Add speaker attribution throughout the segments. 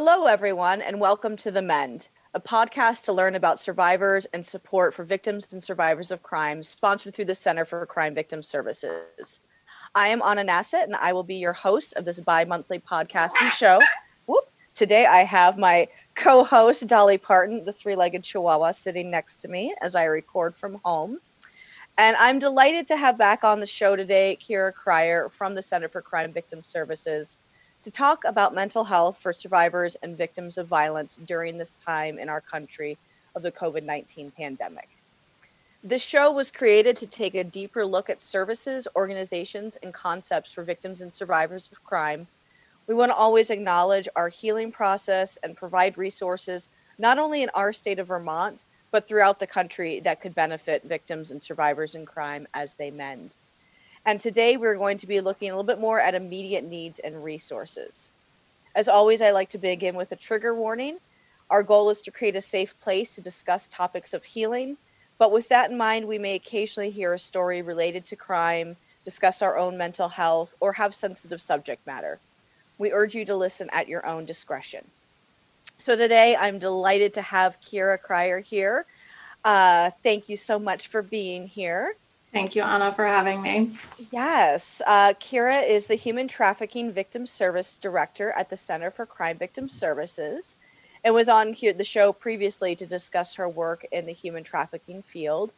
Speaker 1: Hello, everyone, and welcome to The Mend, a podcast to learn about survivors and support for victims and survivors of crime, sponsored through the Center for Crime Victim Services. I am Anna Nassett, and I will be your host of this bi monthly podcasting show. Whoop. Today, I have my co host, Dolly Parton, the three legged chihuahua, sitting next to me as I record from home. And I'm delighted to have back on the show today Kira Krier from the Center for Crime Victim Services to talk about mental health for survivors and victims of violence during this time in our country of the COVID 19 pandemic. This show was created to take a deeper look at services, organizations, and concepts for victims and survivors of crime. We want to always acknowledge our healing process and provide resources not only in our state of Vermont, but throughout the country that could benefit victims and survivors in crime as they mend. And today we're going to be looking a little bit more at immediate needs and resources. As always, I like to begin with a trigger warning. Our goal is to create a safe place to discuss topics of healing, but with that in mind, we may occasionally hear a story related to crime, discuss our own mental health, or have sensitive subject matter. We urge you to listen at your own discretion. So today I'm delighted to have Kira Krier here. Uh, thank you so much for being here.
Speaker 2: Thank you, Anna, for having me.
Speaker 1: Yes. Uh, Kira is the Human Trafficking Victim Service Director at the Center for Crime Victim Services and was on here the show previously to discuss her work in the human trafficking field.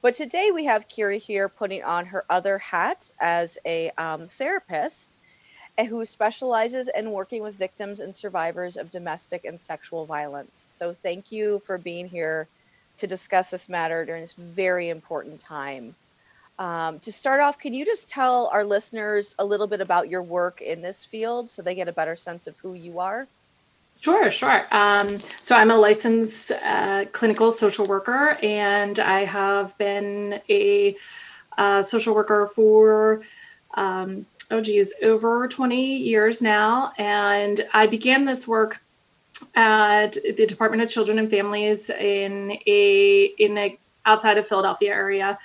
Speaker 1: But today we have Kira here putting on her other hat as a um, therapist who specializes in working with victims and survivors of domestic and sexual violence. So thank you for being here to discuss this matter during this very important time. Um, to start off, can you just tell our listeners a little bit about your work in this field so they get a better sense of who you are?
Speaker 2: Sure, sure. Um, so I'm a licensed uh, clinical social worker, and I have been a uh, social worker for, um, oh geez, over 20 years now. And I began this work at the Department of Children and Families in a in a outside of Philadelphia area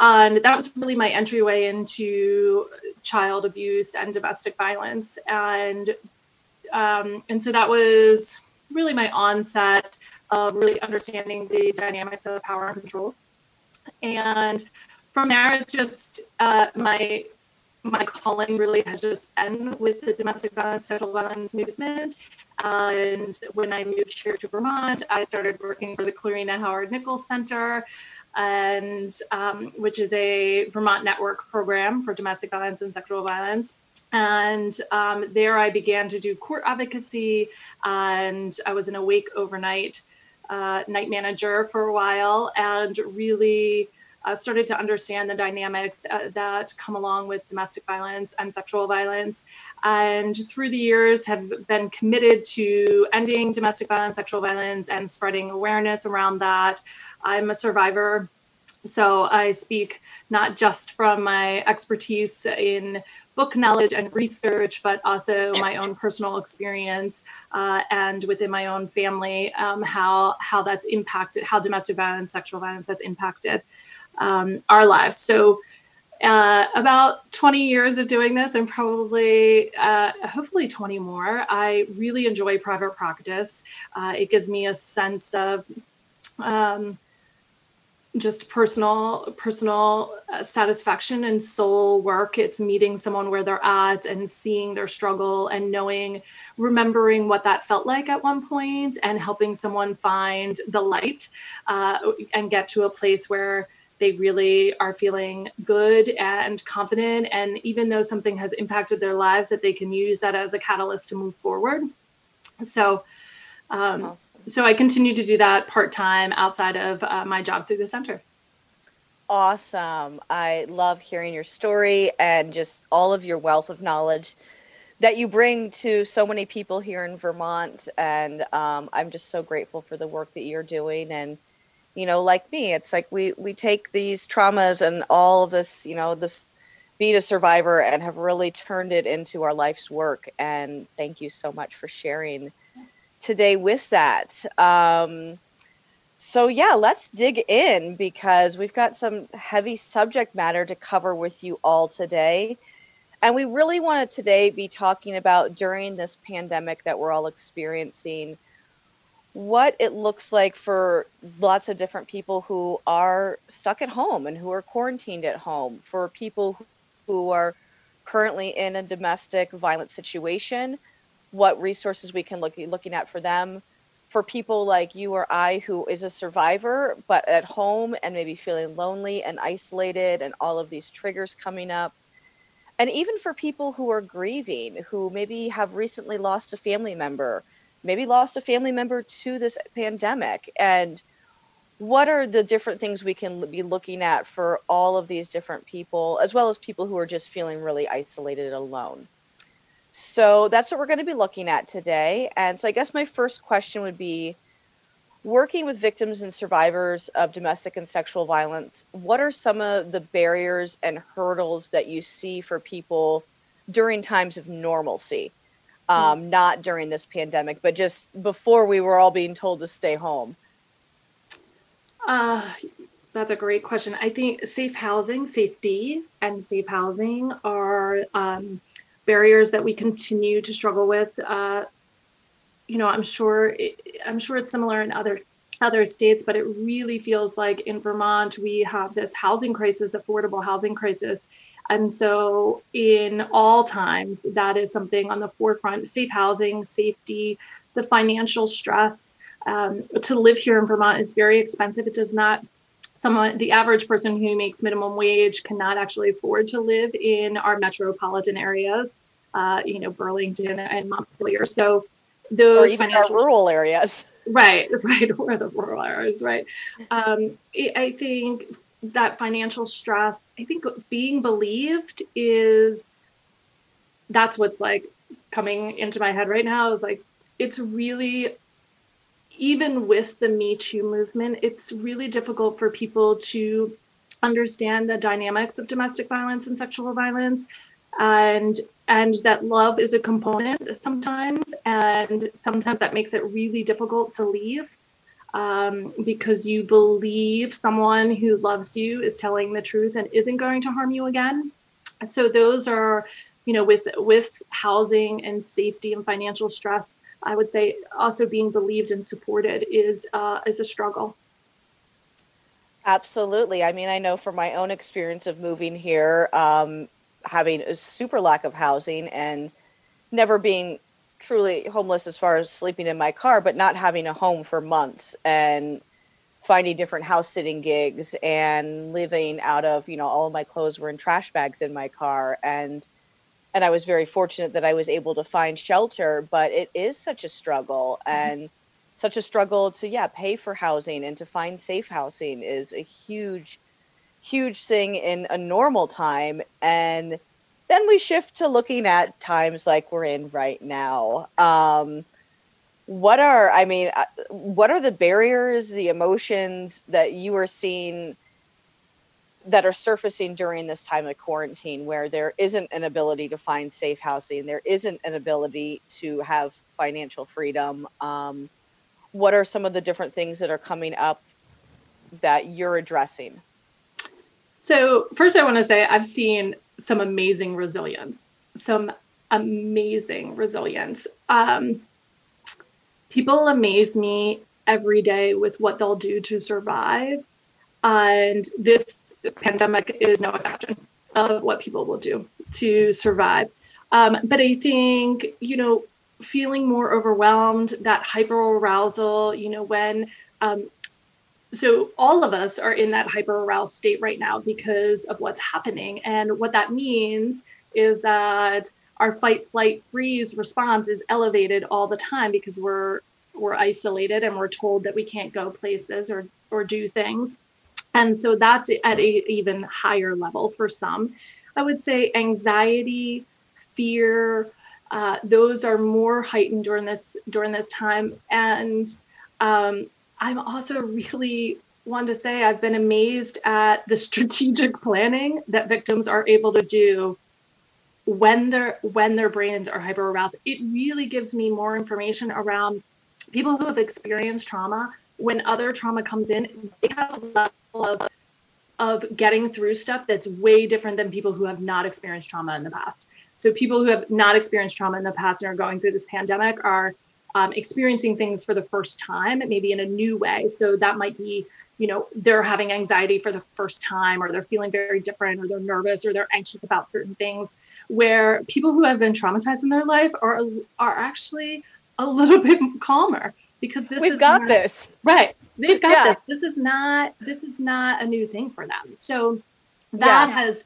Speaker 2: and that was really my entryway into child abuse and domestic violence. And um, and so that was really my onset of really understanding the dynamics of power and control. And from there it just uh, my my calling really has just been with the domestic violence sexual violence movement. And when i moved here to vermont i started working for the clarina howard nichols center and um, which is a Vermont network program for domestic violence and sexual violence. And um, there I began to do court advocacy, and I was an awake overnight uh, night manager for a while, and really uh, started to understand the dynamics uh, that come along with domestic violence and sexual violence. And through the years, have been committed to ending domestic violence, sexual violence, and spreading awareness around that. I'm a survivor. So I speak not just from my expertise in book knowledge and research, but also my own personal experience uh, and within my own family, um, how how that's impacted, how domestic violence, sexual violence has impacted um, our lives. So. Uh, about 20 years of doing this and probably uh, hopefully 20 more i really enjoy private practice uh, it gives me a sense of um, just personal personal uh, satisfaction and soul work. It's meeting someone where they're at and seeing their struggle and knowing remembering what that felt like at one point and helping someone find the light uh, and get to a place where they really are feeling good and confident. And even though something has impacted their lives that they can use that as a catalyst to move forward. So um, awesome. So I continue to do that part time outside of uh, my job through the center.
Speaker 1: Awesome. I love hearing your story and just all of your wealth of knowledge that you bring to so many people here in Vermont. And um, I'm just so grateful for the work that you're doing. And, you know, like me, it's like we, we take these traumas and all of this, you know, this being a survivor and have really turned it into our life's work. And thank you so much for sharing today with that. Um, so, yeah, let's dig in because we've got some heavy subject matter to cover with you all today. And we really want to today be talking about during this pandemic that we're all experiencing what it looks like for lots of different people who are stuck at home and who are quarantined at home, for people who are currently in a domestic violence situation, what resources we can look looking at for them, for people like you or I who is a survivor but at home and maybe feeling lonely and isolated and all of these triggers coming up. And even for people who are grieving, who maybe have recently lost a family member maybe lost a family member to this pandemic. And what are the different things we can be looking at for all of these different people as well as people who are just feeling really isolated and alone so that's what we're going to be looking at today and so i guess my first question would be working with victims and survivors of domestic and sexual violence what are some of the barriers and hurdles that you see for people during times of normalcy um, not during this pandemic, but just before we were all being told to stay home?
Speaker 2: Uh, that's a great question. I think safe housing, safety, and safe housing are um, barriers that we continue to struggle with. Uh, you know, I'm sure it, I'm sure it's similar in other other states, but it really feels like in Vermont we have this housing crisis, affordable housing crisis, and so, in all times, that is something on the forefront safe housing, safety, the financial stress. Um, to live here in Vermont is very expensive. It does not, someone, the average person who makes minimum wage cannot actually afford to live in our metropolitan areas, uh, you know, Burlington and Montpelier. So, those
Speaker 1: or even our rural areas.
Speaker 2: Right, right, or the rural areas, right. Um, I think that financial stress, I think being believed is that's what's like coming into my head right now is like it's really even with the me too movement it's really difficult for people to understand the dynamics of domestic violence and sexual violence and and that love is a component sometimes and sometimes that makes it really difficult to leave um, because you believe someone who loves you is telling the truth and isn't going to harm you again. And so those are, you know, with with housing and safety and financial stress, I would say also being believed and supported is uh, is a struggle.
Speaker 1: Absolutely. I mean, I know from my own experience of moving here, um, having a super lack of housing and never being truly homeless as far as sleeping in my car, but not having a home for months and finding different house sitting gigs and living out of, you know, all of my clothes were in trash bags in my car and and I was very fortunate that I was able to find shelter, but it is such a struggle mm-hmm. and mm-hmm. such a struggle to yeah, pay for housing and to find safe housing is a huge huge thing in a normal time and then we shift to looking at times like we're in right now. Um, what are, I mean, uh, what are the barriers, the emotions that you are seeing that are surfacing during this time of quarantine where there isn't an ability to find safe housing, there isn't an ability to have financial freedom? Um, what are some of the different things that are coming up that you're addressing?
Speaker 2: So, first, I want to say I've seen some amazing resilience, some amazing resilience. Um, people amaze me every day with what they'll do to survive. And this pandemic is no exception of what people will do to survive. Um, but I think, you know, feeling more overwhelmed, that hyper arousal, you know, when um, so all of us are in that hyper aroused state right now because of what's happening and what that means is that our fight flight freeze response is elevated all the time because we're we're isolated and we're told that we can't go places or or do things and so that's at an even higher level for some i would say anxiety fear uh, those are more heightened during this during this time and um, I'm also really want to say I've been amazed at the strategic planning that victims are able to do when their when their brains are hyper aroused. It really gives me more information around people who have experienced trauma. When other trauma comes in, they have a level of of getting through stuff that's way different than people who have not experienced trauma in the past. So people who have not experienced trauma in the past and are going through this pandemic are um, experiencing things for the first time, maybe in a new way. So that might be, you know, they're having anxiety for the first time, or they're feeling very different, or they're nervous, or they're anxious about certain things. Where people who have been traumatized in their life are are actually a little bit calmer because this
Speaker 1: we've got
Speaker 2: not,
Speaker 1: this
Speaker 2: right. They've got yeah. this. This is not this is not a new thing for them. So that yeah. has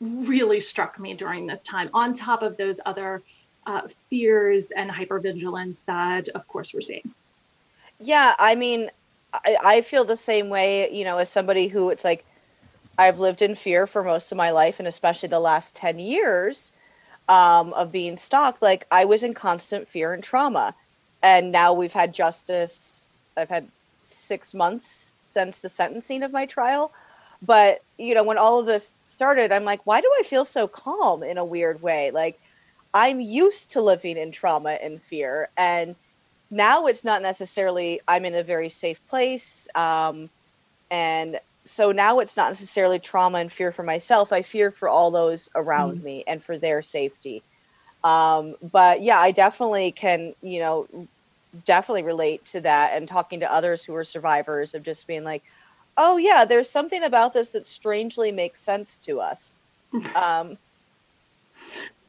Speaker 2: really struck me during this time. On top of those other uh, fears and hypervigilance that, of course, we're seeing.
Speaker 1: Yeah, I mean, I, I feel the same way, you know, as somebody who it's like, I've lived in fear for most of my life, and especially the last 10 years um, of being stalked. Like, I was in constant fear and trauma. And now we've had justice. I've had six months since the sentencing of my trial. But, you know, when all of this started, I'm like, why do I feel so calm in a weird way? Like, I'm used to living in trauma and fear. And now it's not necessarily I'm in a very safe place. Um, and so now it's not necessarily trauma and fear for myself. I fear for all those around mm. me and for their safety. Um, but yeah, I definitely can, you know, definitely relate to that and talking to others who are survivors of just being like, oh yeah, there's something about this that strangely makes sense to us. Um,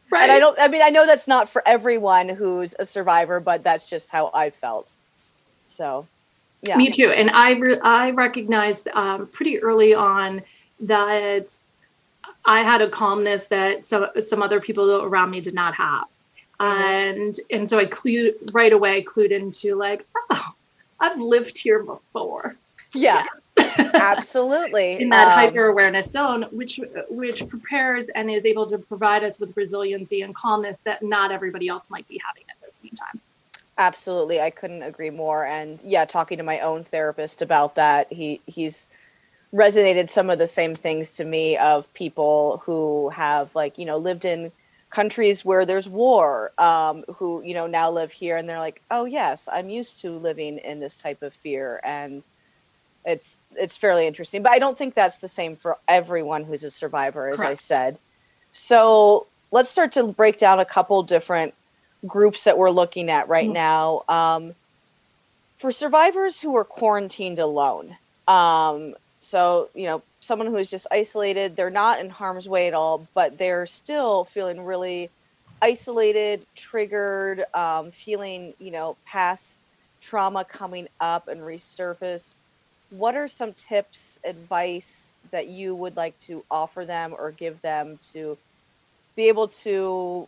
Speaker 1: Right. And I don't, I mean, I know that's not for everyone who's a survivor, but that's just how I felt. So,
Speaker 2: yeah. Me too. And I, re- I recognized um, pretty early on that I had a calmness that some, some other people around me did not have. And, and so I clued right away, clued into like, oh, I've lived here before.
Speaker 1: Yeah. Absolutely.
Speaker 2: in that um, hyper awareness zone, which which prepares and is able to provide us with resiliency and calmness that not everybody else might be having at the same time.
Speaker 1: Absolutely. I couldn't agree more. And yeah, talking to my own therapist about that, he he's resonated some of the same things to me of people who have like, you know, lived in countries where there's war, um, who, you know, now live here and they're like, oh yes, I'm used to living in this type of fear and it's it's fairly interesting but i don't think that's the same for everyone who's a survivor as Correct. i said so let's start to break down a couple different groups that we're looking at right mm-hmm. now um, for survivors who are quarantined alone um, so you know someone who is just isolated they're not in harm's way at all but they're still feeling really isolated triggered um, feeling you know past trauma coming up and resurface what are some tips, advice that you would like to offer them or give them to be able to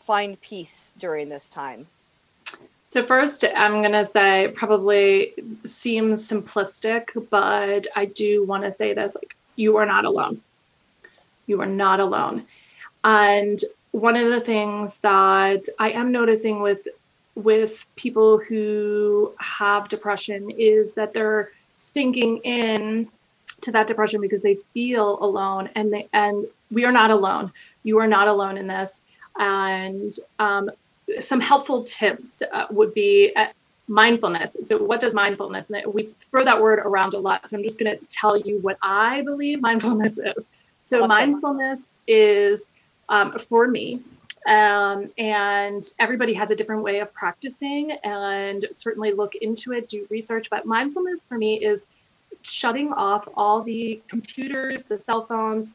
Speaker 1: find peace during this time?
Speaker 2: So, first, I'm going to say probably seems simplistic, but I do want to say this like, you are not alone. You are not alone. And one of the things that I am noticing with with people who have depression is that they're sinking in to that depression because they feel alone and they and we are not alone you are not alone in this and um, some helpful tips uh, would be uh, mindfulness so what does mindfulness and we throw that word around a lot so i'm just going to tell you what i believe mindfulness is so awesome. mindfulness is um, for me um, and everybody has a different way of practicing and certainly look into it, do research. But mindfulness for me is shutting off all the computers, the cell phones,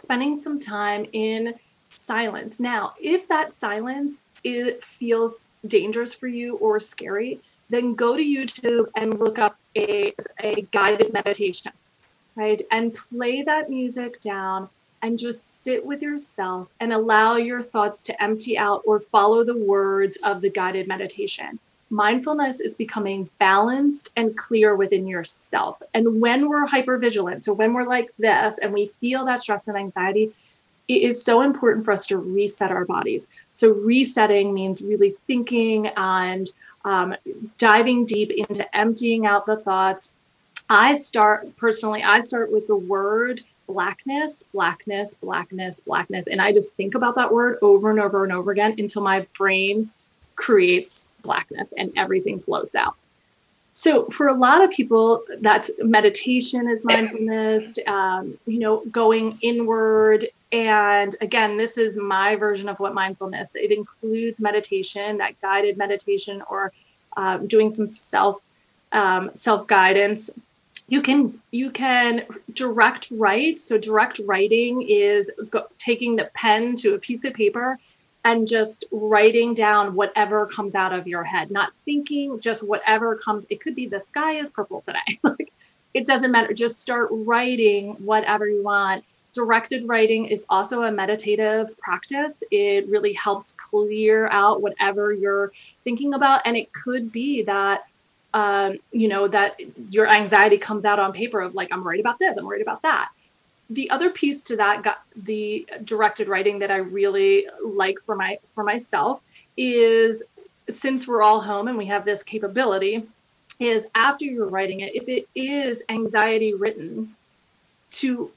Speaker 2: spending some time in silence. Now, if that silence it feels dangerous for you or scary, then go to YouTube and look up a, a guided meditation, right? And play that music down and just sit with yourself and allow your thoughts to empty out or follow the words of the guided meditation. Mindfulness is becoming balanced and clear within yourself. And when we're hypervigilant, so when we're like this and we feel that stress and anxiety, it is so important for us to reset our bodies. So, resetting means really thinking and um, diving deep into emptying out the thoughts. I start personally, I start with the word blackness, blackness, blackness, blackness. And I just think about that word over and over and over again until my brain creates blackness and everything floats out. so for a lot of people that's meditation is mindfulness um, you know going inward and again this is my version of what mindfulness it includes meditation that guided meditation or um, doing some self um, self guidance you can you can direct write so direct writing is go, taking the pen to a piece of paper and just writing down whatever comes out of your head, not thinking, just whatever comes. It could be the sky is purple today. like it doesn't matter. Just start writing whatever you want. Directed writing is also a meditative practice. It really helps clear out whatever you're thinking about. And it could be that um, you know, that your anxiety comes out on paper of like, I'm worried about this, I'm worried about that the other piece to that got the directed writing that I really like for my for myself is since we're all home and we have this capability is after you're writing it if it is anxiety written to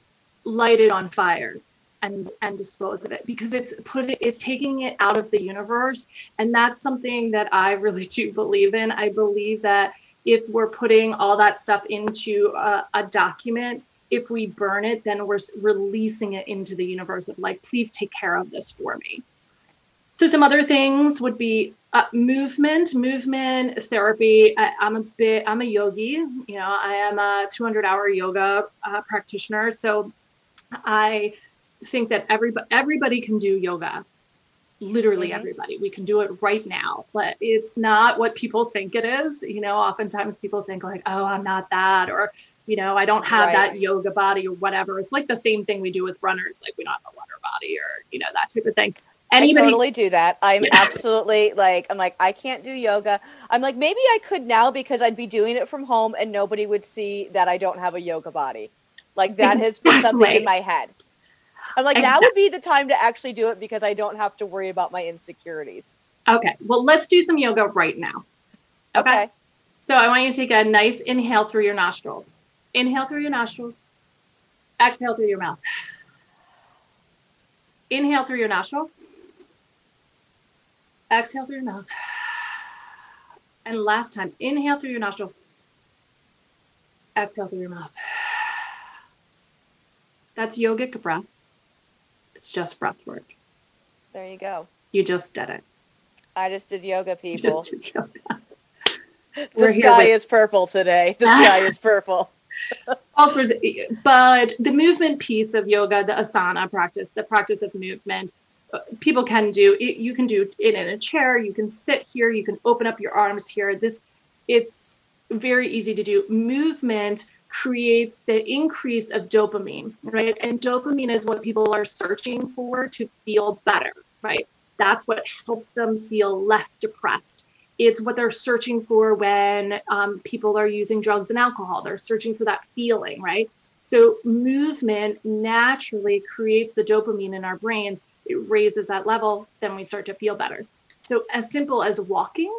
Speaker 2: light it on fire and and dispose of it because it's put it it's taking it out of the universe and that's something that I really do believe in I believe that if we're putting all that stuff into a, a document if we burn it, then we're releasing it into the universe of like, please take care of this for me. So some other things would be uh, movement, movement therapy. I, am a bit, I'm a yogi. You know, I am a 200 hour yoga uh, practitioner. So I think that everybody everybody can do yoga. Literally mm-hmm. everybody. We can do it right now, but it's not what people think it is. You know, oftentimes people think like, "Oh, I'm not that," or you know, I don't have right. that yoga body or whatever. It's like the same thing we do with runners, like we don't have a water body or, you know, that type of thing.
Speaker 1: Anybody, I totally do that. I'm yeah. absolutely like, I'm like, I can't do yoga. I'm like, maybe I could now because I'd be doing it from home and nobody would see that I don't have a yoga body. Like that exactly. has been something in my head. I'm like, exactly. now would be the time to actually do it because I don't have to worry about my insecurities.
Speaker 2: Okay. Well, let's do some yoga right now. Okay. okay. So I want you to take a nice inhale through your nostrils. Inhale through your nostrils. Exhale through your mouth. Inhale through your nostril. Exhale through your mouth. And last time, inhale through your nostril. Exhale through your mouth. That's yogic breath. It's just breath work.
Speaker 1: There you go.
Speaker 2: You just did it.
Speaker 1: I just did yoga, people. Did yoga. the sky with- is purple today. The sky is purple
Speaker 2: all sorts of, but the movement piece of yoga, the asana practice, the practice of movement, uh, people can do it. You can do it in a chair. You can sit here. You can open up your arms here. This, it's very easy to do. Movement creates the increase of dopamine, right? And dopamine is what people are searching for to feel better, right? That's what helps them feel less depressed it's what they're searching for when um, people are using drugs and alcohol. They're searching for that feeling, right? So, movement naturally creates the dopamine in our brains. It raises that level, then we start to feel better. So, as simple as walking,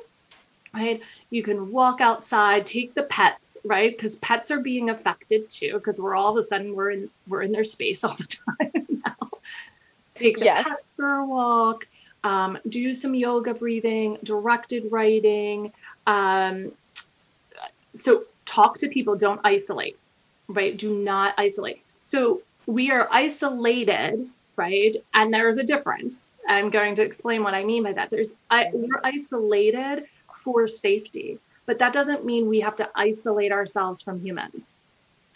Speaker 2: right? You can walk outside, take the pets, right? Because pets are being affected too, because we're all of a sudden we're in we're in their space all the time now. Take the yes. pets for a walk um, do some yoga breathing, directed writing. Um, so talk to people, don't isolate, right? Do not isolate. So we are isolated, right? And there's a difference. I'm going to explain what I mean by that. There's I, we're isolated for safety, but that doesn't mean we have to isolate ourselves from humans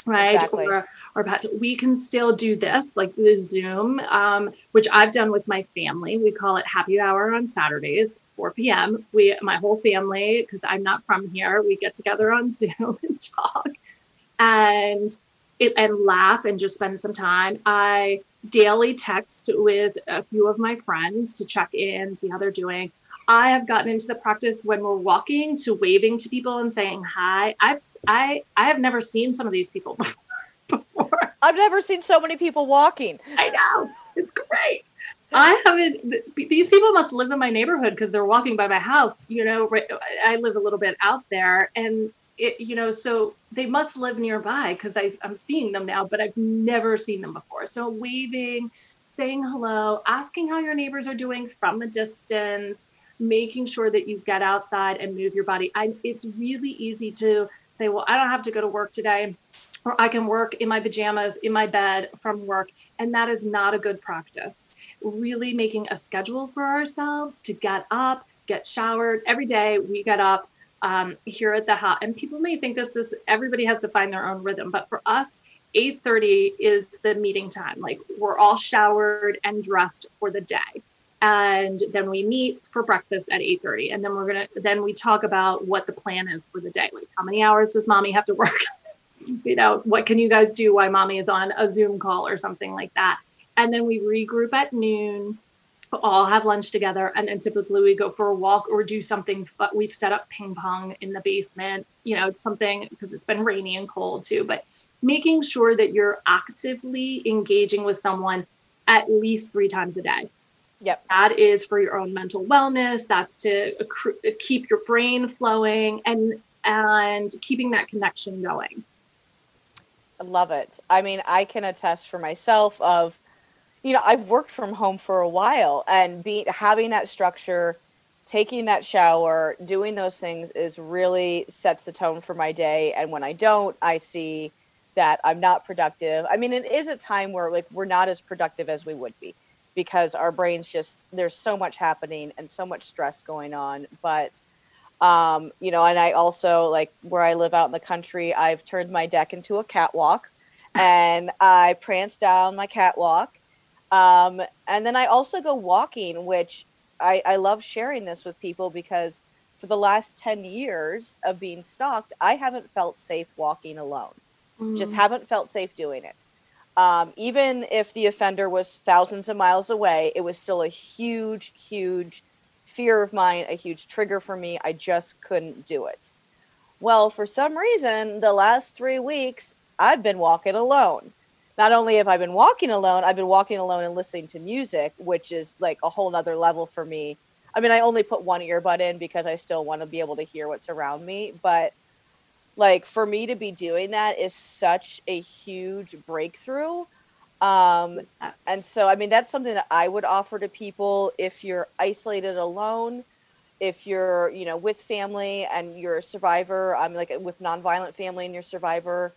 Speaker 2: right? Exactly. or or pet we can still do this like the zoom um, which i've done with my family. We call it happy hour on saturdays 4 p.m we my whole family because i'm not from here we get together on zoom and talk and it, and laugh and just spend some time. I daily text with a few of my friends to check in see how they're doing I have gotten into the practice when we're walking to waving to people and saying hi. I've I I have never seen some of these people before.
Speaker 1: I've never seen so many people walking.
Speaker 2: I know. It's great. I haven't. These people must live in my neighborhood because they're walking by my house. You know, right, I live a little bit out there, and it, you know, so they must live nearby because I'm seeing them now, but I've never seen them before. So waving, saying hello, asking how your neighbors are doing from a distance, making sure that you get outside and move your body. I, it's really easy to say, well, I don't have to go to work today, or I can work in my pajamas in my bed from work. And that is not a good practice. Really making a schedule for ourselves to get up, get showered every day. We get up um, here at the house, and people may think this is everybody has to find their own rhythm, but for us, 8:30 is the meeting time. Like we're all showered and dressed for the day and then we meet for breakfast at 8.30 and then we're gonna then we talk about what the plan is for the day. Like how many hours does mommy have to work? You know what can you guys do while mommy is on a zoom call or something like that? And then we regroup at noon all have lunch together and then typically we go for a walk or do something we've set up ping pong in the basement you know something because it's been rainy and cold too but making sure that you're actively engaging with someone at least three times a day
Speaker 1: Yep.
Speaker 2: That is for your own mental wellness. That's to accrue, keep your brain flowing and and keeping that connection going.
Speaker 1: I love it. I mean, I can attest for myself of, you know, I've worked from home for a while and be having that structure, taking that shower, doing those things is really sets the tone for my day. And when I don't, I see that I'm not productive. I mean, it is a time where like we're not as productive as we would be because our brains just there's so much happening and so much stress going on. But um, you know and i also like where i live out in the country i've turned my deck into a catwalk and i prance down my catwalk. Um, and then i also go walking which I, I love sharing this with people because for the last 10 years of being stalked i haven't felt safe walking alone. Mm. just haven't felt safe doing it um, even if the offender was thousands of miles away, it was still a huge, huge fear of mine, a huge trigger for me. I just couldn't do it. Well, for some reason, the last three weeks, I've been walking alone. Not only have I been walking alone, I've been walking alone and listening to music, which is like a whole nother level for me. I mean, I only put one earbud in because I still want to be able to hear what's around me, but like for me to be doing that is such a huge breakthrough um, and so i mean that's something that i would offer to people if you're isolated alone if you're you know with family and you're a survivor i'm like with nonviolent family and you're a survivor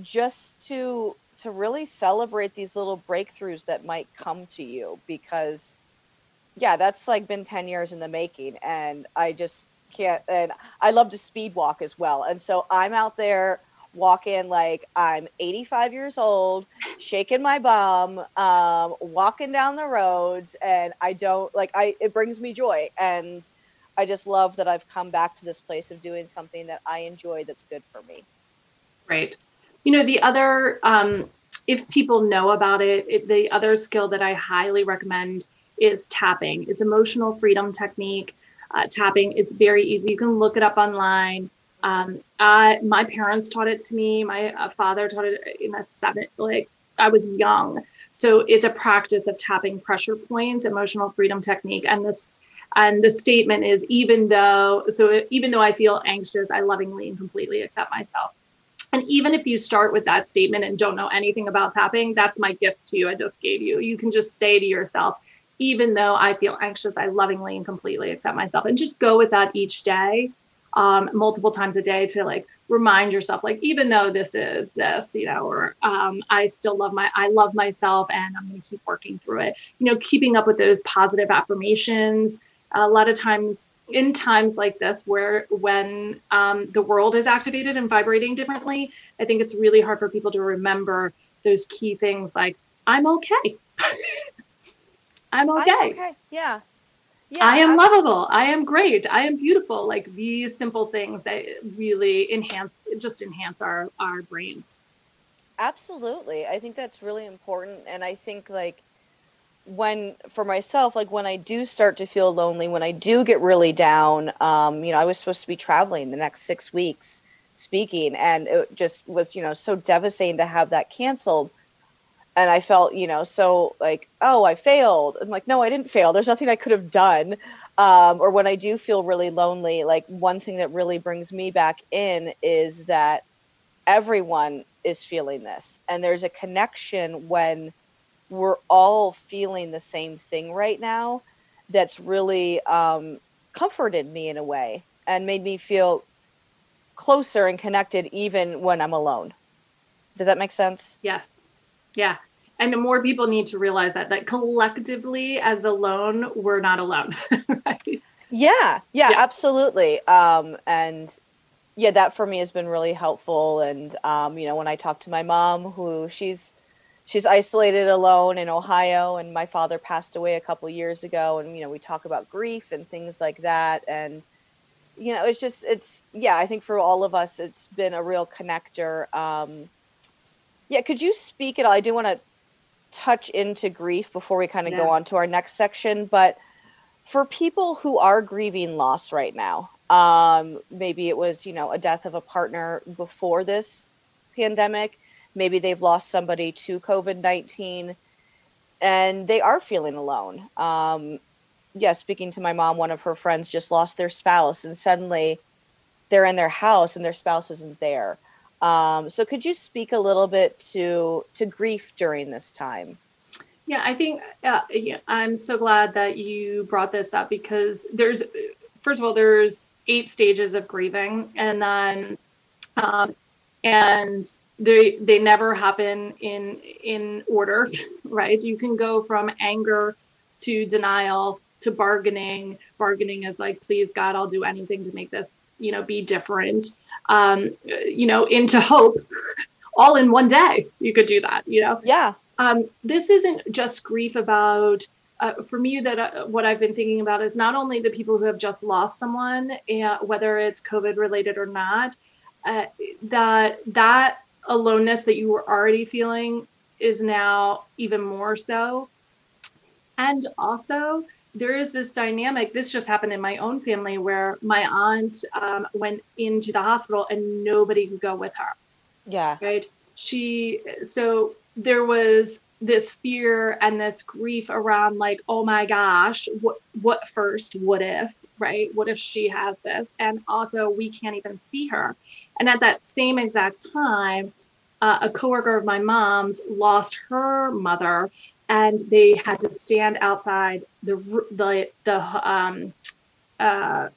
Speaker 1: just to to really celebrate these little breakthroughs that might come to you because yeah that's like been 10 years in the making and i just can't and I love to speed walk as well. And so I'm out there walking like I'm 85 years old, shaking my bum, um, walking down the roads, and I don't like I it brings me joy. And I just love that I've come back to this place of doing something that I enjoy that's good for me.
Speaker 2: Right. You know, the other um if people know about it, it the other skill that I highly recommend is tapping. It's emotional freedom technique uh, tapping. It's very easy. You can look it up online. Um, I, my parents taught it to me. My uh, father taught it in a seven, like I was young. So it's a practice of tapping pressure points, emotional freedom technique. And this, and the statement is even though, so even though I feel anxious, I lovingly and completely accept myself. And even if you start with that statement and don't know anything about tapping, that's my gift to you. I just gave you. You can just say to yourself, even though I feel anxious, I lovingly and completely accept myself and just go with that each day, um, multiple times a day to like remind yourself, like, even though this is this, you know, or um, I still love my, I love myself and I'm going to keep working through it. You know, keeping up with those positive affirmations. A lot of times in times like this where when um, the world is activated and vibrating differently i think it's really hard for people to remember those key things like i'm okay I'm okay. I'm okay.
Speaker 1: Yeah. Yeah,
Speaker 2: I am lovable. I am great. I am beautiful. Like these simple things that really enhance, just enhance our our brains.
Speaker 1: Absolutely. I think that's really important. And I think like when for myself, like when I do start to feel lonely, when I do get really down, um, you know, I was supposed to be traveling the next six weeks speaking, and it just was, you know, so devastating to have that canceled and I felt, you know, so like, oh, I failed. I'm like, no, I didn't fail. There's nothing I could have done. Um, or when I do feel really lonely, like one thing that really brings me back in is that everyone is feeling this, and there's a connection when we're all feeling the same thing right now. That's really, um, comforted me in a way and made me feel closer and connected even when I'm alone. Does that make sense?
Speaker 2: Yes. Yeah. And more people need to realize that that collectively as alone, we're not alone.
Speaker 1: right? Yeah, yeah, yeah, absolutely. Um, and yeah, that for me has been really helpful. And um, you know, when I talk to my mom, who she's she's isolated alone in Ohio, and my father passed away a couple years ago, and you know, we talk about grief and things like that, and you know, it's just it's yeah, I think for all of us, it's been a real connector. Um, yeah, could you speak at all? I do want to touch into grief before we kind of yeah. go on to our next section, but for people who are grieving loss right now, um, maybe it was, you know, a death of a partner before this pandemic. Maybe they've lost somebody to COVID 19 and they are feeling alone. Um, yeah, speaking to my mom, one of her friends just lost their spouse and suddenly they're in their house and their spouse isn't there. Um, so could you speak a little bit to to grief during this time?
Speaker 2: Yeah, I think uh, yeah, I'm so glad that you brought this up because there's, first of all, there's eight stages of grieving, and then, um, and they they never happen in in order, right? You can go from anger to denial to bargaining. Bargaining is like, please God, I'll do anything to make this you know be different. Um, you know, into hope, all in one day. You could do that. You know.
Speaker 1: Yeah
Speaker 2: um, this isn't just grief about uh, for me that uh, what i've been thinking about is not only the people who have just lost someone uh, whether it's covid related or not uh, that that aloneness that you were already feeling is now even more so and also there is this dynamic this just happened in my own family where my aunt um, went into the hospital and nobody could go with her.
Speaker 1: Yeah.
Speaker 2: Right? She so there was this fear and this grief around like oh my gosh what what first what if right? What if she has this? And also we can't even see her. And at that same exact time uh, a coworker of my mom's lost her mother and they had to stand outside the the the um uh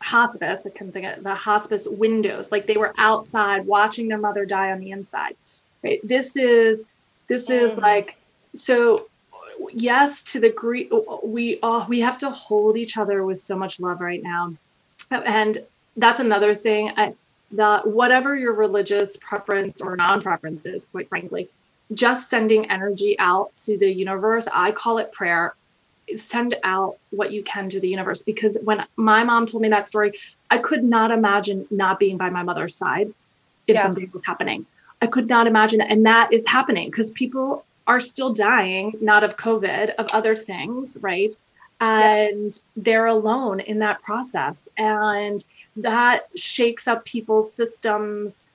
Speaker 2: hospice i can think of the hospice windows. Like they were outside watching their mother die on the inside. Right? This is this mm. is like so yes to the grief we oh we have to hold each other with so much love right now. And that's another thing I, that whatever your religious preference or non-preference is quite frankly just sending energy out to the universe i call it prayer send out what you can to the universe because when my mom told me that story i could not imagine not being by my mother's side if yeah. something was happening I could not imagine And that is happening because people are still dying, not of COVID, of other things, right? And yeah. they're alone in that process. And that shakes up people's systems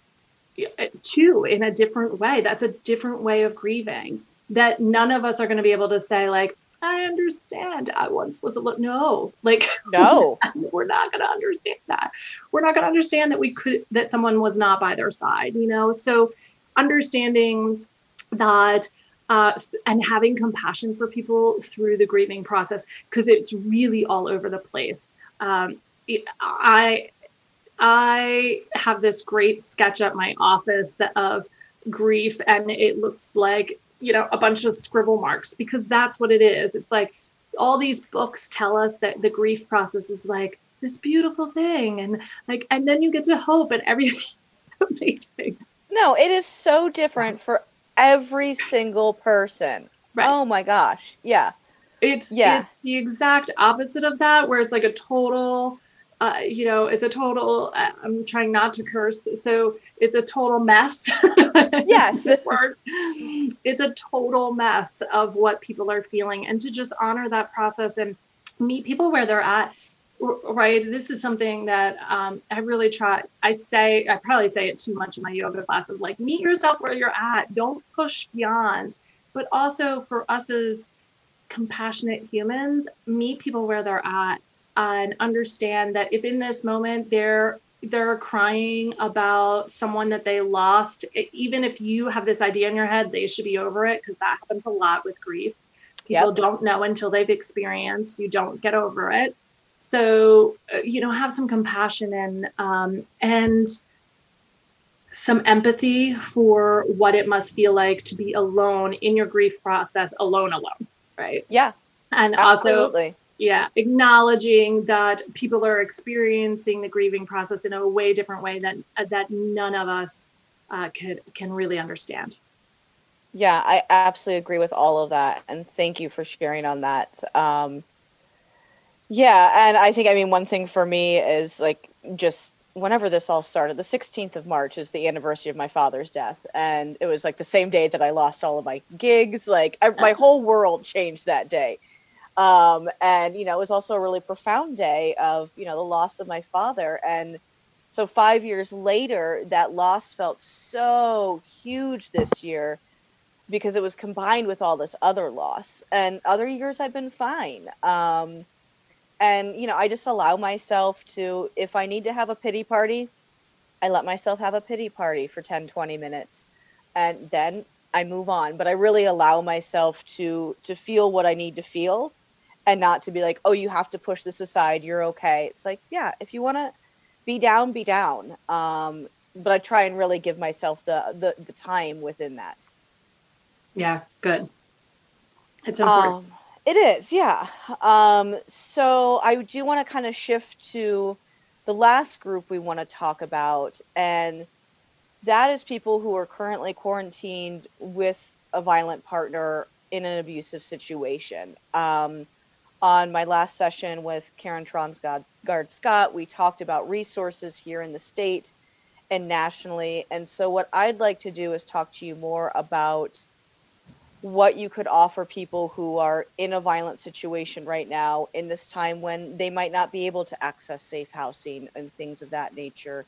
Speaker 2: too in a different way. That's a different way of grieving that none of us are going to be able to say, like, I understand. I once was a little no, like
Speaker 1: no,
Speaker 2: we're not going to understand that. We're not going to understand that we could that someone was not by their side. You know, so understanding that uh, and having compassion for people through the grieving process because it's really all over the place. Um, it, I I have this great sketch at my office that, of grief, and it looks like you know a bunch of scribble marks because that's what it is. It's like all these books tell us that the grief process is like this beautiful thing and like and then you get to hope and everything. It's amazing.
Speaker 1: No it is so different for every single person. Right. oh my gosh. Yeah.
Speaker 2: It's yeah. it's the exact opposite of that where it's like a total uh, you know, it's a total. Uh, I'm trying not to curse, so it's a total mess.
Speaker 1: yes,
Speaker 2: it works. It's a total mess of what people are feeling, and to just honor that process and meet people where they're at. Right. This is something that um, I really try. I say, I probably say it too much in my yoga classes. Like, meet yourself where you're at. Don't push beyond. But also for us as compassionate humans, meet people where they're at and understand that if in this moment they're they're crying about someone that they lost even if you have this idea in your head they should be over it because that happens a lot with grief people yep. don't know until they've experienced you don't get over it So, uh, you know, have some compassion and um, and some empathy for what it must feel like to be alone in your grief process, alone, alone, right?
Speaker 1: Yeah.
Speaker 2: And Absolutely. also, yeah, acknowledging that people are experiencing the grieving process in a way different way that that none of us uh, can can really understand.
Speaker 1: Yeah, I absolutely agree with all of that, and thank you for sharing on that. Um, yeah, and I think I mean one thing for me is like just whenever this all started, the 16th of March is the anniversary of my father's death. And it was like the same day that I lost all of my gigs. Like I, my whole world changed that day. Um, and, you know, it was also a really profound day of, you know, the loss of my father. And so five years later, that loss felt so huge this year because it was combined with all this other loss. And other years I've been fine. Um, and you know i just allow myself to if i need to have a pity party i let myself have a pity party for 10 20 minutes and then i move on but i really allow myself to to feel what i need to feel and not to be like oh you have to push this aside. You're okay. It's like yeah if you want to be down be down. Um but i try and really give myself the the, the time within that.
Speaker 2: Yeah good. It's important. um,
Speaker 1: it is, yeah. Um, so I do want to kind of shift to the last group we want to talk about, and that is people who are currently quarantined with a violent partner in an abusive situation. Um, on my last session with Karen Tronsgard Scott, we talked about resources here in the state and nationally. And so, what I'd like to do is talk to you more about what you could offer people who are in a violent situation right now in this time when they might not be able to access safe housing and things of that nature.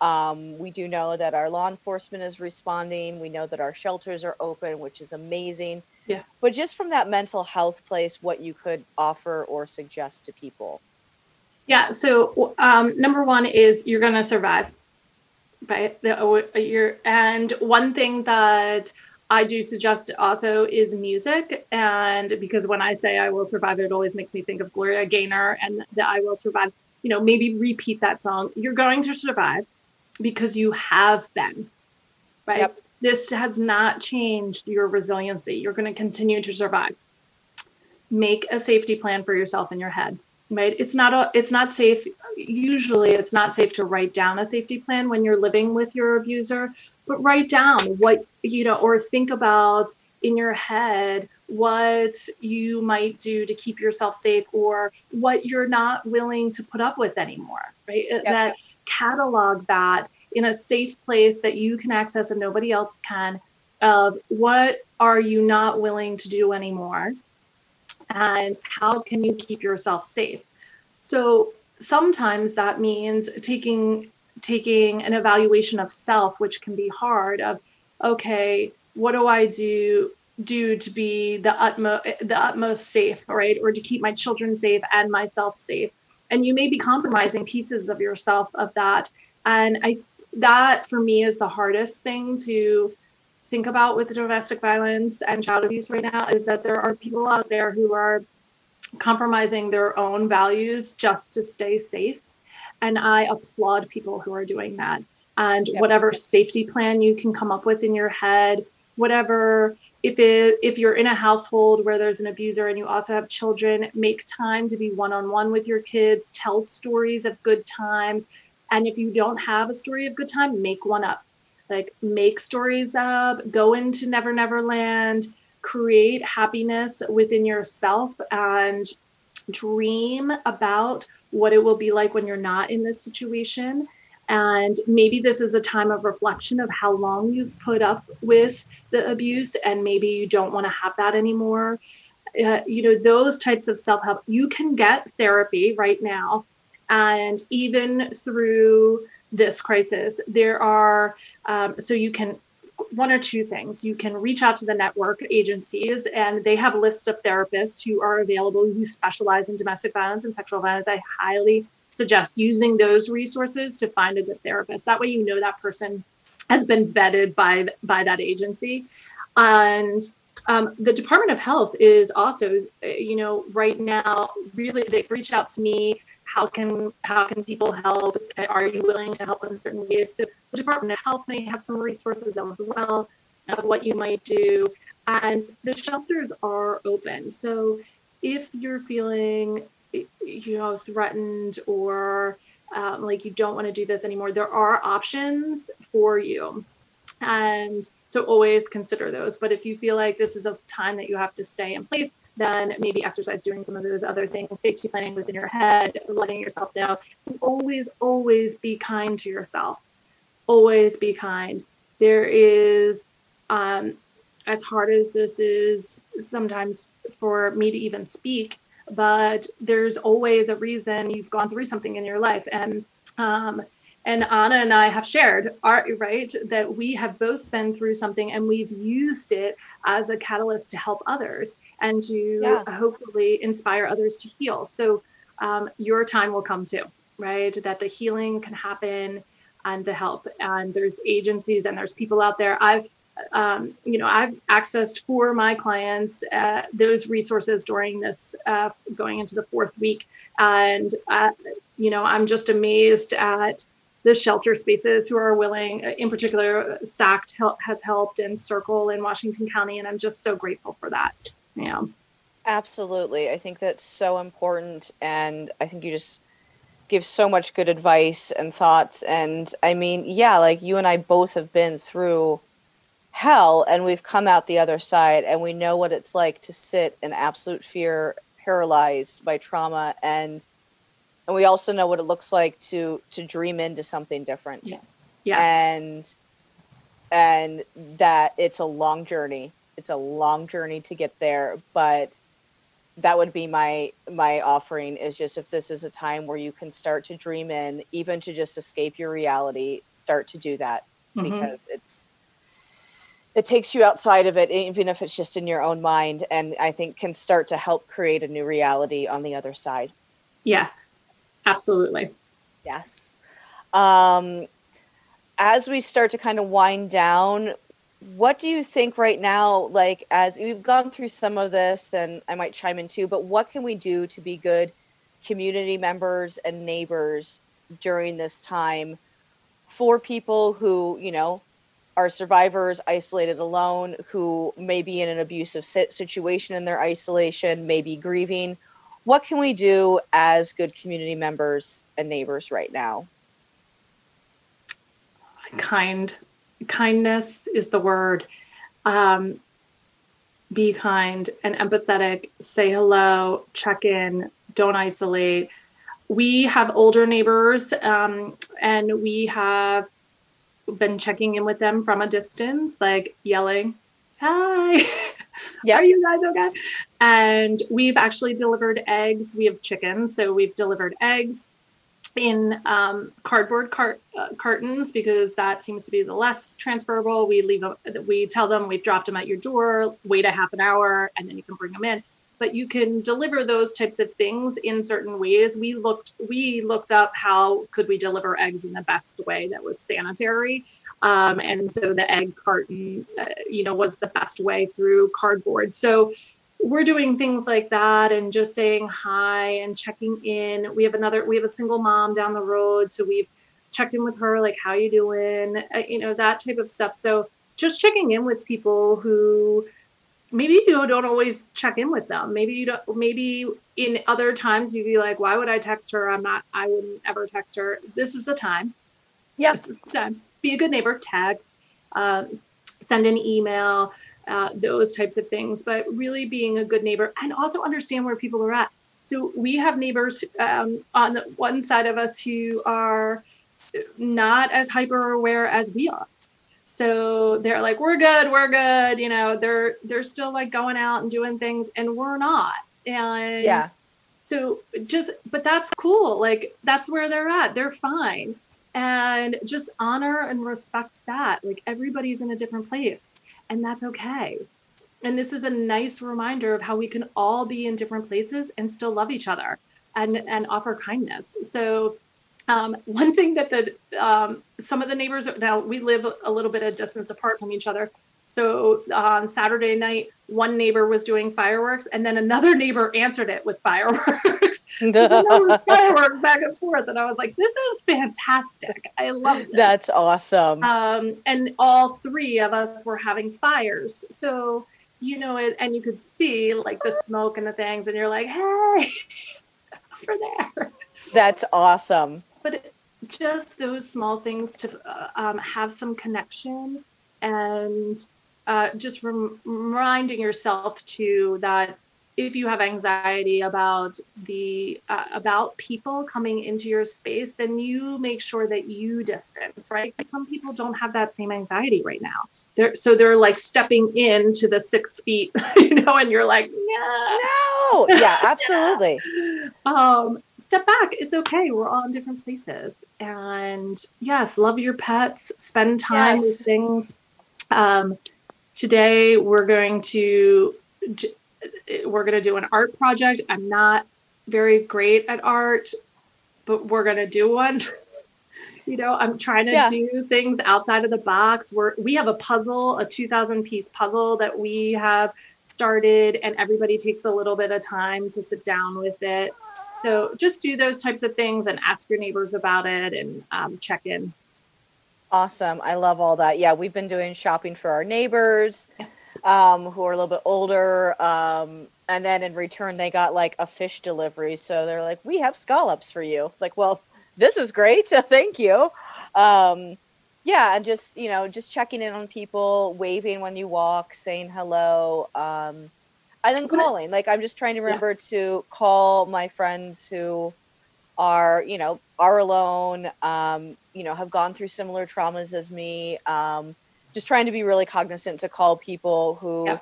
Speaker 1: Um, we do know that our law enforcement is responding. We know that our shelters are open, which is amazing.
Speaker 2: Yeah.
Speaker 1: But just from that mental health place, what you could offer or suggest to people?
Speaker 2: Yeah. So um, number one is you're going to survive, right? The, you're, and one thing that I do suggest also is music. And because when I say I will survive, it always makes me think of Gloria Gaynor and that I will survive. You know, maybe repeat that song. You're going to survive because you have been, right? Yep. This has not changed your resiliency. You're going to continue to survive. Make a safety plan for yourself in your head, right? It's not a, it's not safe. Usually, it's not safe to write down a safety plan when you're living with your abuser but write down what you know or think about in your head what you might do to keep yourself safe or what you're not willing to put up with anymore right yep. that catalog that in a safe place that you can access and nobody else can of what are you not willing to do anymore and how can you keep yourself safe so sometimes that means taking taking an evaluation of self, which can be hard. Of okay, what do I do do to be the utmost the utmost safe, right, or to keep my children safe and myself safe? And you may be compromising pieces of yourself of that. And I that for me is the hardest thing to think about with domestic violence and child abuse right now is that there are people out there who are compromising their own values just to stay safe and I applaud people who are doing that. And yep. whatever safety plan you can come up with in your head, whatever if it if you're in a household where there's an abuser and you also have children, make time to be one-on-one with your kids, tell stories of good times. And if you don't have a story of good time, make one up. Like make stories up, go into Never Never Land, create happiness within yourself and dream about what it will be like when you're not in this situation. And maybe this is a time of reflection of how long you've put up with the abuse, and maybe you don't want to have that anymore. Uh, you know, those types of self help, you can get therapy right now. And even through this crisis, there are, um, so you can one or two things. You can reach out to the network agencies, and they have lists of therapists who are available who specialize in domestic violence and sexual violence. I highly suggest using those resources to find a good therapist. That way, you know that person has been vetted by by that agency, and um, the Department of Health is also, you know, right now really they've reached out to me how can how can people help? Are you willing to help in certain ways? The Department of Health may have some resources as well of what you might do. And the shelters are open. So if you're feeling you know threatened or um, like you don't want to do this anymore, there are options for you. And so always consider those. But if you feel like this is a time that you have to stay in place, then maybe exercise doing some of those other things, safety planning within your head, letting yourself know. Always, always be kind to yourself. Always be kind. There is, um, as hard as this is sometimes for me to even speak, but there's always a reason you've gone through something in your life. And um, and Anna and I have shared our right that we have both been through something and we've used it as a catalyst to help others and to yeah. hopefully inspire others to heal. So um, your time will come too, right? That the healing can happen and the help. And there's agencies and there's people out there. I've um, you know, I've accessed for my clients uh, those resources during this uh, going into the fourth week, and uh, you know, I'm just amazed at the shelter spaces who are willing, uh, in particular, SACT has helped and Circle in Washington County, and I'm just so grateful for that. Yeah.
Speaker 1: Absolutely. I think that's so important. And I think you just give so much good advice and thoughts. And I mean, yeah, like you and I both have been through hell and we've come out the other side and we know what it's like to sit in absolute fear, paralyzed by trauma and and we also know what it looks like to to dream into something different. Yeah.
Speaker 2: Yes.
Speaker 1: And and that it's a long journey. It's a long journey to get there, but that would be my my offering is just if this is a time where you can start to dream in even to just escape your reality start to do that mm-hmm. because it's it takes you outside of it even if it's just in your own mind and i think can start to help create a new reality on the other side
Speaker 2: yeah Absolutely.
Speaker 1: Yes. Um, as we start to kind of wind down, what do you think right now, like as we've gone through some of this, and I might chime in too, but what can we do to be good community members and neighbors during this time for people who, you know, are survivors isolated alone, who may be in an abusive situation in their isolation, may be grieving? What can we do as good community members and neighbors right now?
Speaker 2: Kind, kindness is the word. Um, be kind and empathetic. Say hello. Check in. Don't isolate. We have older neighbors, um, and we have been checking in with them from a distance, like yelling, "Hi." yeah. Are you guys okay? And we've actually delivered eggs. We have chickens, so we've delivered eggs in um, cardboard cart, uh, cartons because that seems to be the less transferable. We leave, a, we tell them we've dropped them at your door. Wait a half an hour, and then you can bring them in. But you can deliver those types of things in certain ways. We looked, we looked up how could we deliver eggs in the best way that was sanitary, um, and so the egg carton, uh, you know, was the best way through cardboard. So we're doing things like that and just saying hi and checking in. We have another, we have a single mom down the road. So we've checked in with her, like, how you doing? Uh, you know, that type of stuff. So just checking in with people who maybe you don't always check in with them. Maybe you don't, maybe in other times you'd be like, why would I text her? I'm not, I wouldn't ever text her. This is the time.
Speaker 1: Yes.
Speaker 2: Yeah. time be a good neighbor, text, um, send an email, uh, those types of things, but really being a good neighbor and also understand where people are at. So we have neighbors um, on the one side of us who are not as hyper aware as we are. So they're like, we're good, we're good. You know, they're they're still like going out and doing things, and we're not. And
Speaker 1: yeah.
Speaker 2: So just, but that's cool. Like that's where they're at. They're fine and just honor and respect that. Like everybody's in a different place, and that's okay. And this is a nice reminder of how we can all be in different places and still love each other and and offer kindness. So um, one thing that the um, some of the neighbors now we live a little bit of distance apart from each other, So on Saturday night, one neighbor was doing fireworks, and then another neighbor answered it with fireworks. fireworks back and forth, and I was like, "This is fantastic! I love this."
Speaker 1: That's awesome.
Speaker 2: Um, and all three of us were having fires, so you know, it, and you could see like the smoke and the things, and you're like, "Hey, over there."
Speaker 1: That's awesome.
Speaker 2: But just those small things to uh, um, have some connection and uh, just rem- reminding yourself too that if you have anxiety about the uh, about people coming into your space then you make sure that you distance right? Some people don't have that same anxiety right now. They're so they're like stepping into the six feet you know and you're like yeah
Speaker 1: no. Yeah. absolutely.
Speaker 2: Um step back. It's okay. We're all in different places. And yes love your pets. Spend time yes. with things. Um today we're going to we're going to do an art project. I'm not very great at art but we're going to do one. You know i'm trying to yeah. do things outside of the box. We're we have a puzzle a 2000 piece puzzle that we have started and everybody takes a little bit of time to sit down with it so just do those types of things and ask your neighbors about it and um, check in
Speaker 1: Awesome. I love all that. Yeah, we've been doing shopping for our neighbors um, who are a little bit older. Um, and then in return, they got like a fish delivery. So they're like, we have scallops for you. It's like, well, this is great. Thank you. Um, yeah, and just, you know, just checking in on people, waving when you walk, saying hello. Um, and then calling. Like, I'm just trying to remember yeah. to call my friends who are, you know, are alone, um, you know, have gone through similar traumas as me. Um, just trying to be really cognizant to call people who yeah.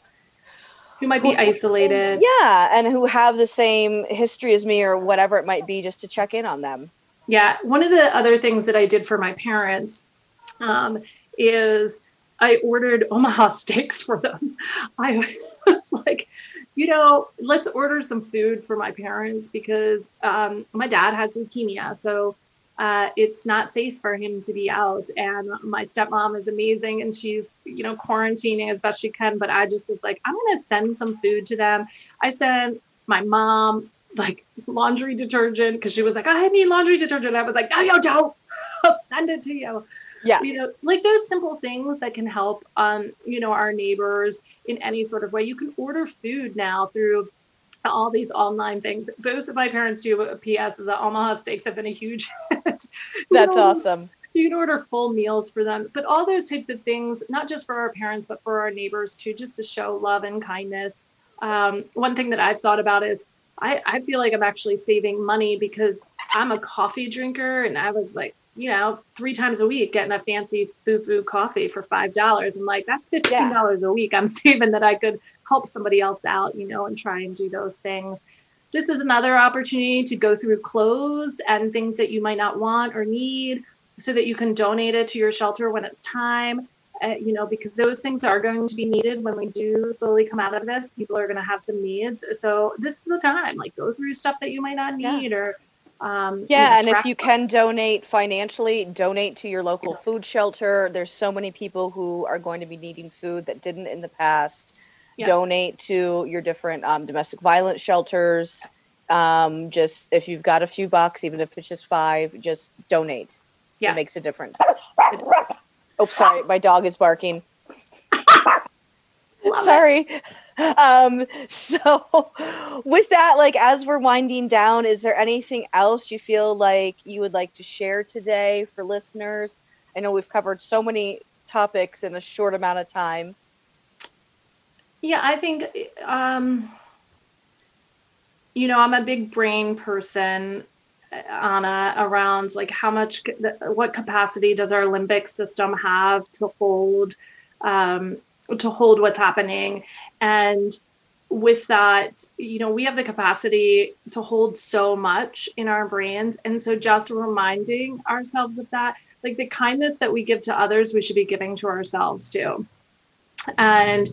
Speaker 2: who might be who, isolated.
Speaker 1: Yeah, and who have the same history as me or whatever it might be, just to check in on them.
Speaker 2: Yeah, one of the other things that I did for my parents um, is I ordered Omaha steaks for them. I was like, you know, let's order some food for my parents because um, my dad has leukemia. So uh, it's not safe for him to be out. And my stepmom is amazing and she's, you know, quarantining as best she can. But I just was like, I'm going to send some food to them. I sent my mom like laundry detergent because she was like, I need laundry detergent. I was like, no, you don't. I'll send it to you
Speaker 1: yeah.
Speaker 2: You know like those simple things that can help um you know our neighbors in any sort of way. You can order food now through all these online things. Both of my parents do a ps the omaha steaks have been a huge hit.
Speaker 1: That's know, awesome.
Speaker 2: you can order full meals for them but all those types of things not just for our parents but for our neighbors too just to show love and kindness. Um, one thing that i've thought about is I, I feel like i'm actually saving money because i'm a coffee drinker and i was like you know, three times a week getting a fancy foo foo coffee for five dollars. I'm like, that's fifteen dollars yeah. a week I'm saving that I could help somebody else out, you know, and try and do those things. This is another opportunity to go through clothes and things that you might not want or need so that you can donate it to your shelter when it's time. Uh, you know, because those things are going to be needed when we do slowly come out of this. People are going to have some needs. So this is the time, like go through stuff that you might not need yeah. or
Speaker 1: um, yeah, and if you can donate financially, donate to your local yeah. food shelter. There's so many people who are going to be needing food that didn't in the past. Yes. Donate to your different um, domestic violence shelters. Um, just if you've got a few bucks, even if it's just five, just donate. Yes. It makes a difference. oh, sorry, my dog is barking. sorry. It. Um, so with that, like as we're winding down, is there anything else you feel like you would like to share today for listeners? I know we've covered so many topics in a short amount of time.
Speaker 2: Yeah, I think um, you know, I'm a big brain person, Anna, around like how much, what capacity does our limbic system have to hold um, to hold what's happening and with that you know we have the capacity to hold so much in our brains. And so just reminding ourselves of that like the kindness that we give to others we should be giving to ourselves too. And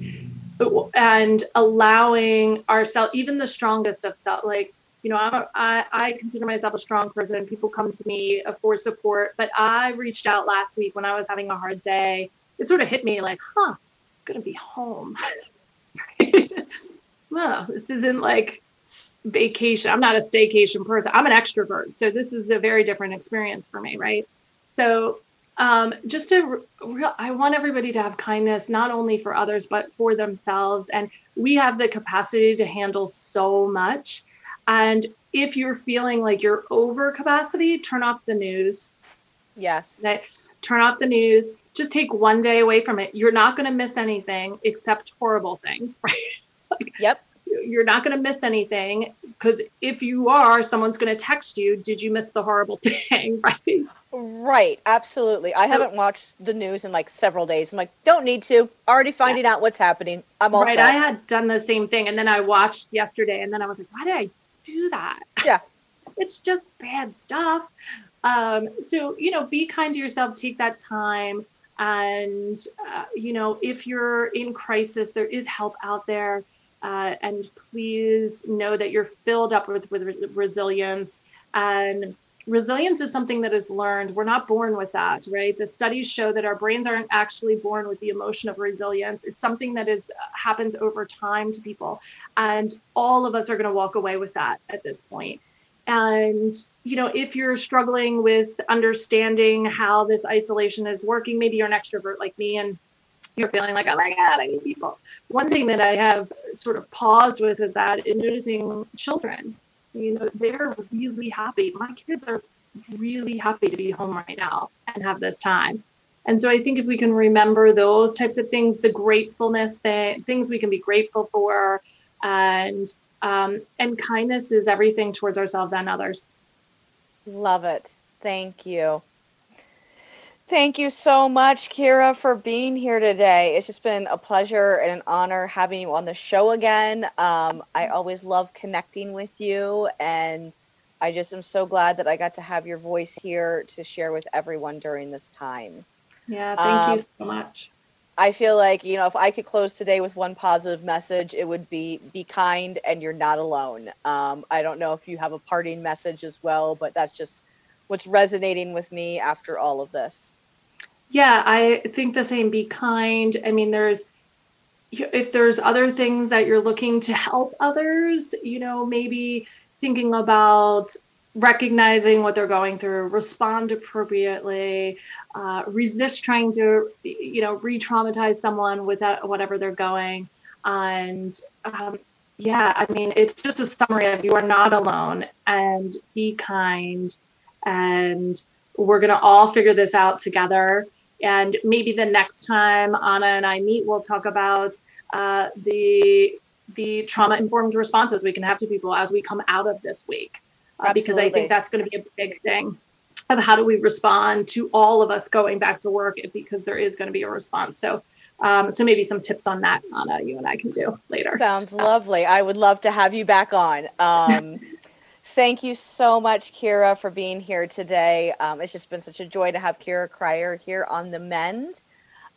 Speaker 2: and allowing ourselves even the strongest of self like you know I, I consider myself a strong person. People come to me for support but i reached out last week when i was having a hard day. It sort of hit me like huh I'm going to be home. well, this isn't like vacation. I'm not a staycation person. I'm an extrovert. So this is a very different experience for me, right? So um, just to real, I want everybody to have kindness, not only for others, but for themselves. And we have the capacity to handle so much. And if you're feeling like you're over capacity, turn off the news.
Speaker 1: Yes.
Speaker 2: Turn off the news. Just take one day away from it. You're not going to miss anything except horrible things, right?
Speaker 1: yep.
Speaker 2: You're not going to miss anything because if you are, someone's going to text you, Did you miss the horrible thing? Right.
Speaker 1: Right. Absolutely. I haven't watched the news in like several days. I'm like, don't need to. Already finding yeah. out what's happening. I'm all
Speaker 2: right.
Speaker 1: Set.
Speaker 2: I had done the same thing. And then I watched yesterday and then I was like, why did I do that?
Speaker 1: Yeah.
Speaker 2: it's just bad stuff. Um, so, you know, be kind to yourself, take that time. And, uh, you know, if you're in crisis, there is help out there. Uh, and please know that you're filled up with, with resilience. And resilience is something that is learned. We're not born with that, right? The studies show that our brains aren't actually born with the emotion of resilience. It's something that is happens over time to people. And all of us are going to walk away with that at this point. And, you know, if you're struggling with understanding how this isolation is working, maybe you're an extrovert like me and you're feeling like, oh my God, I need people. One thing that I have sort of paused with is that is noticing children. You know, they're really happy. My kids are really happy to be home right now and have this time. And so I think if we can remember those types of things, the gratefulness that things we can be grateful for, and um, and kindness is everything towards ourselves and others.
Speaker 1: Love it. Thank you. Thank you so much, Kira, for being here today. It's just been a pleasure and an honor having you on the show again. Um, I always love connecting with you, and I just am so glad that I got to have your voice here to share with everyone during this time.
Speaker 2: Yeah, thank um, you so much.
Speaker 1: I feel like, you know, if I could close today with one positive message, it would be be kind and you're not alone. Um, I don't know if you have a parting message as well, but that's just what's resonating with me after all of this.
Speaker 2: Yeah, I think the same. Be kind. I mean, there's if there's other things that you're looking to help others, you know, maybe thinking about recognizing what they're going through, respond appropriately, uh, resist trying to, you know, re-traumatize someone with that, whatever they're going, and um, yeah, I mean, it's just a summary of you are not alone, and be kind, and we're gonna all figure this out together. And maybe the next time Anna and I meet, we'll talk about uh, the the trauma informed responses we can have to people as we come out of this week, uh, because I think that's going to be a big thing of how do we respond to all of us going back to work because there is going to be a response. So. Um, so maybe some tips on that, Anna, you and I can do later.
Speaker 1: Sounds lovely. I would love to have you back on. Um, thank you so much, Kira, for being here today. Um, it's just been such a joy to have Kira Krier here on The Mend.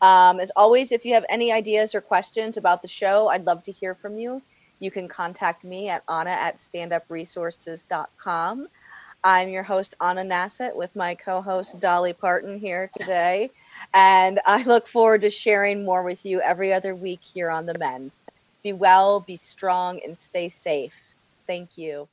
Speaker 1: Um, as always, if you have any ideas or questions about the show, I'd love to hear from you. You can contact me at anna at standupresources.com. I'm your host, Anna Nassett, with my co host, Dolly Parton, here today. And I look forward to sharing more with you every other week here on The Mend. Be well, be strong, and stay safe. Thank you.